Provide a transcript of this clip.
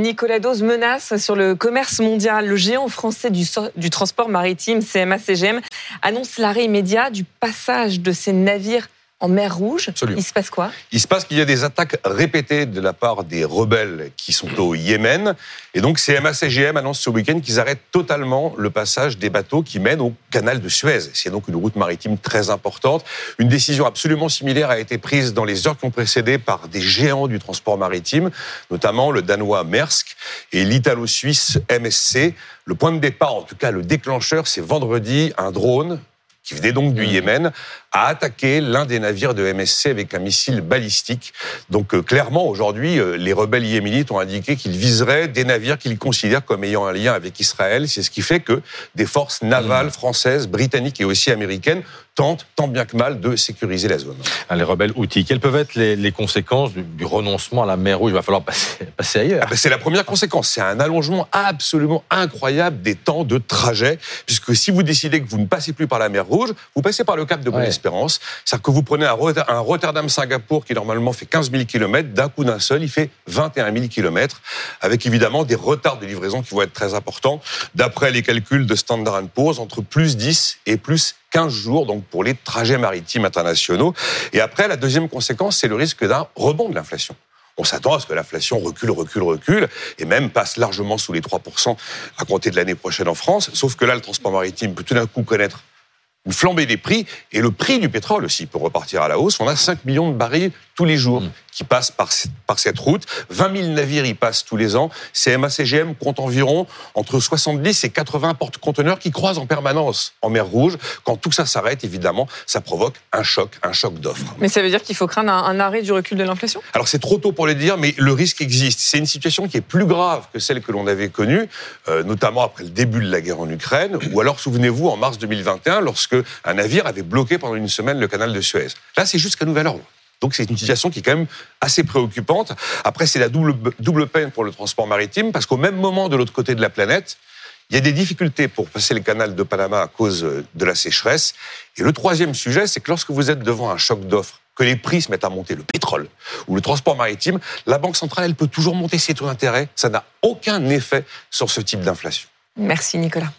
Nicolas Dose menace sur le commerce mondial. Le géant français du, du transport maritime, CMA-CGM, annonce l'arrêt immédiat du passage de ses navires en mer Rouge. Il se passe quoi? Il se passe qu'il y a des attaques répétées de la part des rebelles qui sont au Yémen. Et donc CMA-CGM annonce ce week-end qu'ils arrêtent totalement le passage des bateaux qui mènent au canal de Suez. C'est donc une route maritime très importante. Une décision absolument similaire a été prise dans les heures qui ont précédé par des géants du transport maritime, notamment le danois Maersk et l'italo-suisse MSC. Le point de départ, en tout cas le déclencheur, c'est vendredi, un drone qui venait donc du mmh. Yémen, a attaqué l'un des navires de MSC avec un missile balistique. Donc euh, clairement, aujourd'hui, euh, les rebelles yéménites ont indiqué qu'ils viseraient des navires qu'ils considèrent comme ayant un lien avec Israël. C'est ce qui fait que des forces navales mmh. françaises, britanniques et aussi américaines tentent, tant bien que mal, de sécuriser la zone. Ah, les rebelles outils, quelles peuvent être les, conséquences du, renoncement à la mer Rouge? Il va falloir passer, passer ailleurs. Ah ben, c'est la première conséquence. C'est un allongement absolument incroyable des temps de trajet, puisque si vous décidez que vous ne passez plus par la mer Rouge, vous passez par le cap de Bonne-Espérance. C'est-à-dire que vous prenez un, Rotterdam-Singapour qui normalement fait 15 000 km, d'un coup d'un seul, il fait 21 000 km, avec évidemment des retards de livraison qui vont être très importants. D'après les calculs de Standard Poor's, entre plus 10 et plus 15 jours donc pour les trajets maritimes internationaux. Et après, la deuxième conséquence, c'est le risque d'un rebond de l'inflation. On s'attend à ce que l'inflation recule, recule, recule, et même passe largement sous les 3% à compter de l'année prochaine en France. Sauf que là, le transport maritime peut tout d'un coup connaître une flambée des prix, et le prix du pétrole aussi peut repartir à la hausse. On a 5 millions de barils tous les jours. Qui passent par, par cette route. 20 000 navires y passent tous les ans. CMA-CGM compte environ entre 70 et 80 porte-conteneurs qui croisent en permanence en mer Rouge. Quand tout ça s'arrête, évidemment, ça provoque un choc, un choc d'offres. Mais ça veut dire qu'il faut craindre un, arrêt du recul de l'inflation? Alors c'est trop tôt pour le dire, mais le risque existe. C'est une situation qui est plus grave que celle que l'on avait connue, euh, notamment après le début de la guerre en Ukraine, ou alors souvenez-vous en mars 2021, lorsque un navire avait bloqué pendant une semaine le canal de Suez. Là, c'est jusqu'à nouvel ordre. Donc c'est une situation qui est quand même assez préoccupante. Après, c'est la double, double peine pour le transport maritime, parce qu'au même moment, de l'autre côté de la planète, il y a des difficultés pour passer le canal de Panama à cause de la sécheresse. Et le troisième sujet, c'est que lorsque vous êtes devant un choc d'offres, que les prix se mettent à monter, le pétrole ou le transport maritime, la Banque centrale, elle peut toujours monter ses taux d'intérêt. Ça n'a aucun effet sur ce type d'inflation. Merci Nicolas.